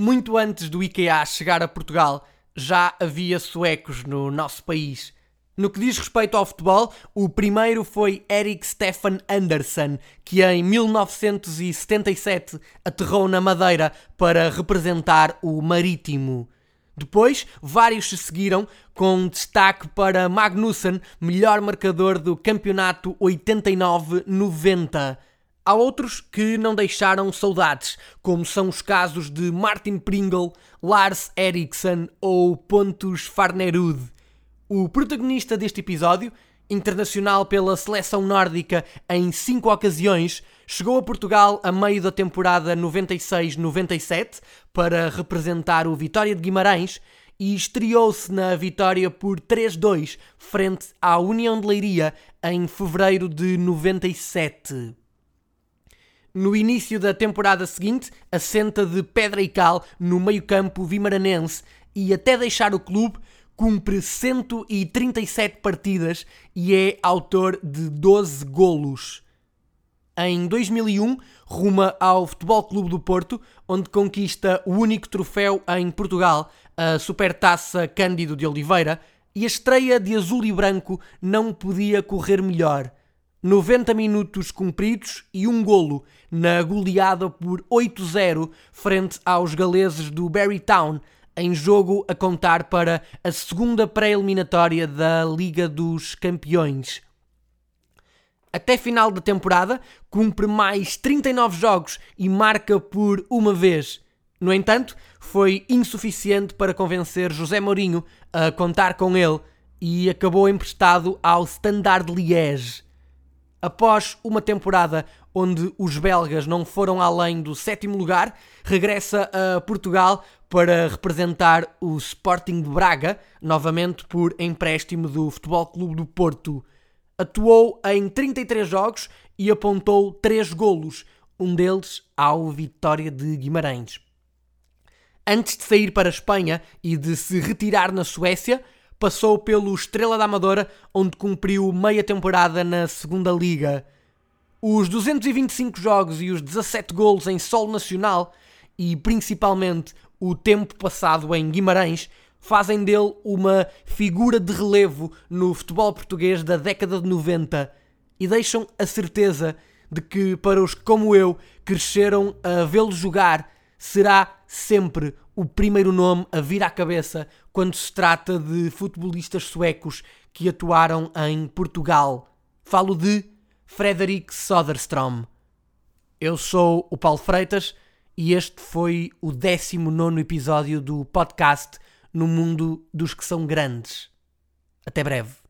Muito antes do IKEA chegar a Portugal, já havia suecos no nosso país. No que diz respeito ao futebol, o primeiro foi Erik Stefan Andersen, que em 1977 aterrou na Madeira para representar o Marítimo. Depois, vários se seguiram, com destaque para Magnussen, melhor marcador do campeonato 89-90. Há outros que não deixaram saudades, como são os casos de Martin Pringle, Lars Eriksson ou Pontus Farnerud. O protagonista deste episódio, internacional pela seleção nórdica em cinco ocasiões, chegou a Portugal a meio da temporada 96-97 para representar o Vitória de Guimarães e estreou-se na vitória por 3-2 frente à União de Leiria em fevereiro de 97. No início da temporada seguinte, assenta de pedra e cal no meio-campo vimaranense e até deixar o clube cumpre 137 partidas e é autor de 12 golos. Em 2001, ruma ao Futebol Clube do Porto, onde conquista o único troféu em Portugal, a Supertaça Cândido de Oliveira, e a estreia de azul e branco não podia correr melhor. 90 minutos cumpridos e um golo na goleada por 8-0 frente aos galeses do Barry Town, em jogo a contar para a segunda pré-eliminatória da Liga dos Campeões. Até final da temporada, cumpre mais 39 jogos e marca por uma vez. No entanto, foi insuficiente para convencer José Mourinho a contar com ele e acabou emprestado ao Standard Liège após uma temporada onde os belgas não foram além do sétimo lugar, regressa a Portugal para representar o Sporting de Braga, novamente por empréstimo do Futebol Clube do Porto. Atuou em 33 jogos e apontou 3 golos, um deles ao Vitória de Guimarães. Antes de sair para a Espanha e de se retirar na Suécia, passou pelo Estrela da Amadora, onde cumpriu meia temporada na Segunda Liga. Os 225 jogos e os 17 golos em solo nacional, e principalmente o tempo passado em Guimarães, fazem dele uma figura de relevo no futebol português da década de 90 e deixam a certeza de que, para os como eu, cresceram a vê-lo jogar, será sempre o primeiro nome a vir à cabeça quando se trata de futebolistas suecos que atuaram em Portugal. Falo de Frederick Soderstrom. Eu sou o Paulo Freitas e este foi o 19 episódio do podcast No Mundo dos que São Grandes. Até breve.